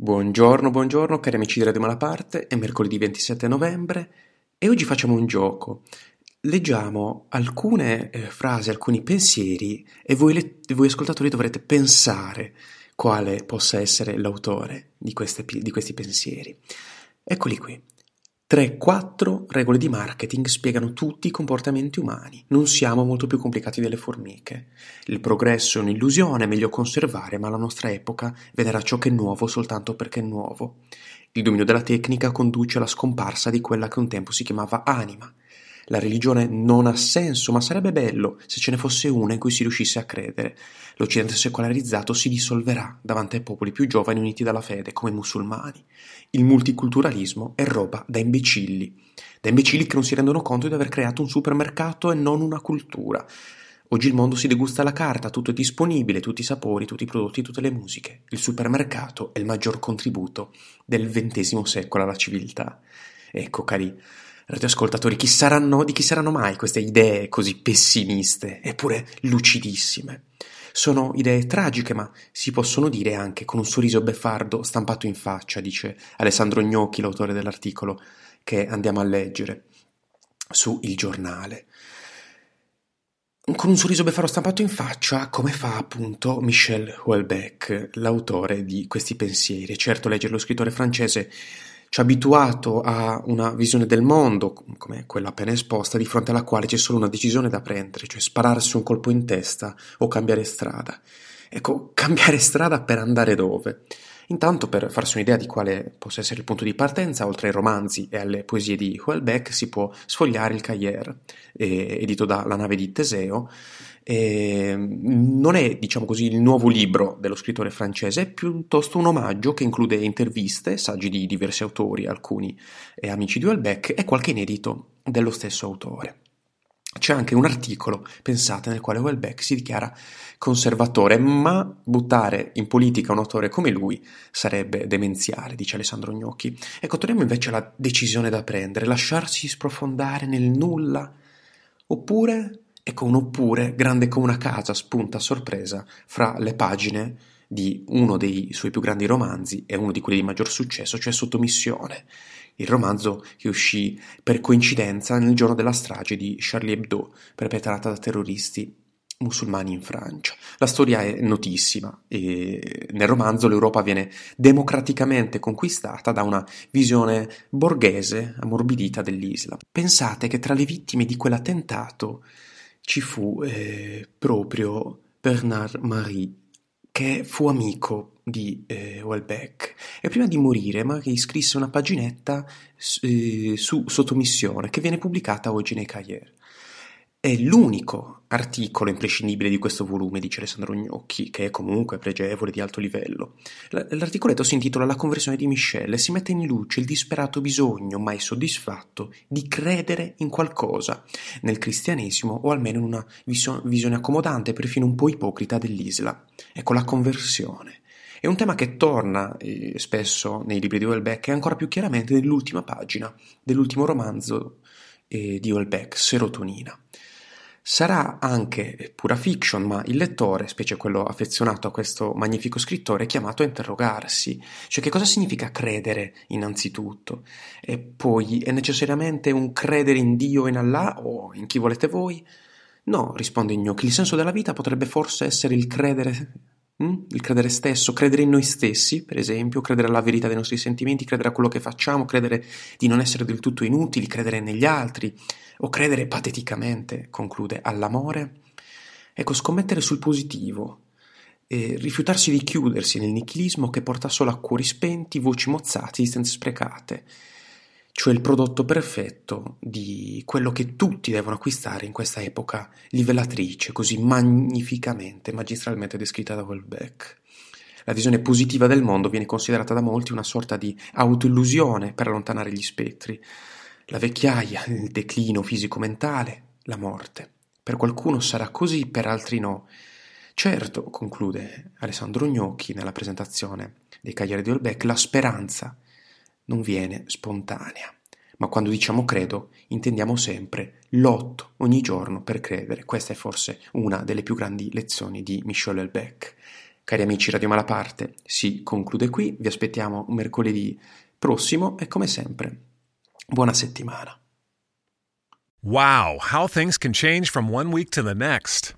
Buongiorno, buongiorno cari amici di Radio Malaparte, è mercoledì 27 novembre e oggi facciamo un gioco. Leggiamo alcune eh, frasi, alcuni pensieri e voi, le, voi, ascoltatori dovrete pensare quale possa essere l'autore di, queste, di questi pensieri. Eccoli qui. 3-4 regole di marketing spiegano tutti i comportamenti umani. Non siamo molto più complicati delle formiche. Il progresso è un'illusione, è meglio conservare, ma la nostra epoca vedrà ciò che è nuovo soltanto perché è nuovo. Il dominio della tecnica conduce alla scomparsa di quella che un tempo si chiamava anima. La religione non ha senso, ma sarebbe bello se ce ne fosse una in cui si riuscisse a credere. L'Occidente secolarizzato si dissolverà davanti ai popoli più giovani uniti dalla fede, come i musulmani. Il multiculturalismo è roba da imbecilli, da imbecilli che non si rendono conto di aver creato un supermercato e non una cultura. Oggi il mondo si degusta alla carta, tutto è disponibile, tutti i sapori, tutti i prodotti, tutte le musiche. Il supermercato è il maggior contributo del XX secolo alla civiltà. Ecco, cari radioascoltatori, chi saranno, di chi saranno mai queste idee così pessimiste, eppure lucidissime? Sono idee tragiche, ma si possono dire anche con un sorriso beffardo stampato in faccia, dice Alessandro Gnocchi, l'autore dell'articolo che andiamo a leggere su Il Giornale. Con un sorriso beffardo stampato in faccia, come fa appunto Michel Houellebecq, l'autore di questi pensieri. Certo, leggere lo scrittore francese ci ha abituato a una visione del mondo, come quella appena esposta, di fronte alla quale c'è solo una decisione da prendere, cioè spararsi un colpo in testa o cambiare strada. Ecco, cambiare strada per andare dove? Intanto, per farsi un'idea di quale possa essere il punto di partenza, oltre ai romanzi e alle poesie di Houellebecq, si può sfogliare il Cahiers, eh, edito da La nave di Teseo, eh, non è, diciamo così, il nuovo libro dello scrittore francese, è piuttosto un omaggio che include interviste, saggi di diversi autori, alcuni e amici di Houellebecq, e qualche inedito dello stesso autore. C'è anche un articolo, pensate, nel quale Houellebecq si dichiara conservatore, ma buttare in politica un autore come lui sarebbe demenziale, dice Alessandro Gnocchi. Ecco, torniamo invece alla decisione da prendere, lasciarsi sprofondare nel nulla, oppure Ecco un oppure grande come una casa spunta a sorpresa fra le pagine di uno dei suoi più grandi romanzi e uno di quelli di maggior successo, cioè Sottomissione, il romanzo che uscì per coincidenza nel giorno della strage di Charlie Hebdo, perpetrata da terroristi musulmani in Francia. La storia è notissima e nel romanzo l'Europa viene democraticamente conquistata da una visione borghese ammorbidita dell'Islam. Pensate che tra le vittime di quell'attentato ci fu eh, proprio Bernard Marie, che fu amico di eh, Welbeck e prima di morire Marie scrisse una paginetta eh, su Sottomissione che viene pubblicata oggi nei Cahiers. È l'unico articolo imprescindibile di questo volume, dice Alessandro Gnocchi, che è comunque pregevole di alto livello. L'articoletto si intitola La conversione di Michelle e si mette in luce il disperato bisogno, mai soddisfatto, di credere in qualcosa, nel cristianesimo o almeno in una visione accomodante, perfino un po' ipocrita dell'Islam. Ecco la conversione. È un tema che torna eh, spesso nei libri di Welbeck e ancora più chiaramente nell'ultima pagina dell'ultimo romanzo eh, di Welbeck, Serotonina. Sarà anche pura fiction, ma il lettore, specie quello affezionato a questo magnifico scrittore, è chiamato a interrogarsi, cioè che cosa significa credere innanzitutto, e poi è necessariamente un credere in Dio e in Allah o in chi volete voi? No, risponde Gnocchi, il senso della vita potrebbe forse essere il credere? Il credere stesso, credere in noi stessi, per esempio, credere alla verità dei nostri sentimenti, credere a quello che facciamo, credere di non essere del tutto inutili, credere negli altri, o credere pateticamente, conclude, all'amore. Ecco, scommettere sul positivo, e rifiutarsi di chiudersi nel nichilismo che porta solo a cuori spenti, voci mozzate, esistenze sprecate cioè il prodotto perfetto di quello che tutti devono acquistare in questa epoca livellatrice, così magnificamente, magistralmente descritta da Welbeck. La visione positiva del mondo viene considerata da molti una sorta di autoillusione per allontanare gli spettri. La vecchiaia, il declino fisico-mentale, la morte. Per qualcuno sarà così, per altri no. Certo, conclude Alessandro Gnocchi nella presentazione dei Cagliari di Holbeck, la speranza non viene spontanea. Ma quando diciamo credo, intendiamo sempre lotto ogni giorno per credere. Questa è forse una delle più grandi lezioni di Michel Houellebecq. Cari amici Radio Malaparte, si conclude qui, vi aspettiamo mercoledì prossimo e come sempre, buona settimana. Wow, how things can change from one week to the next.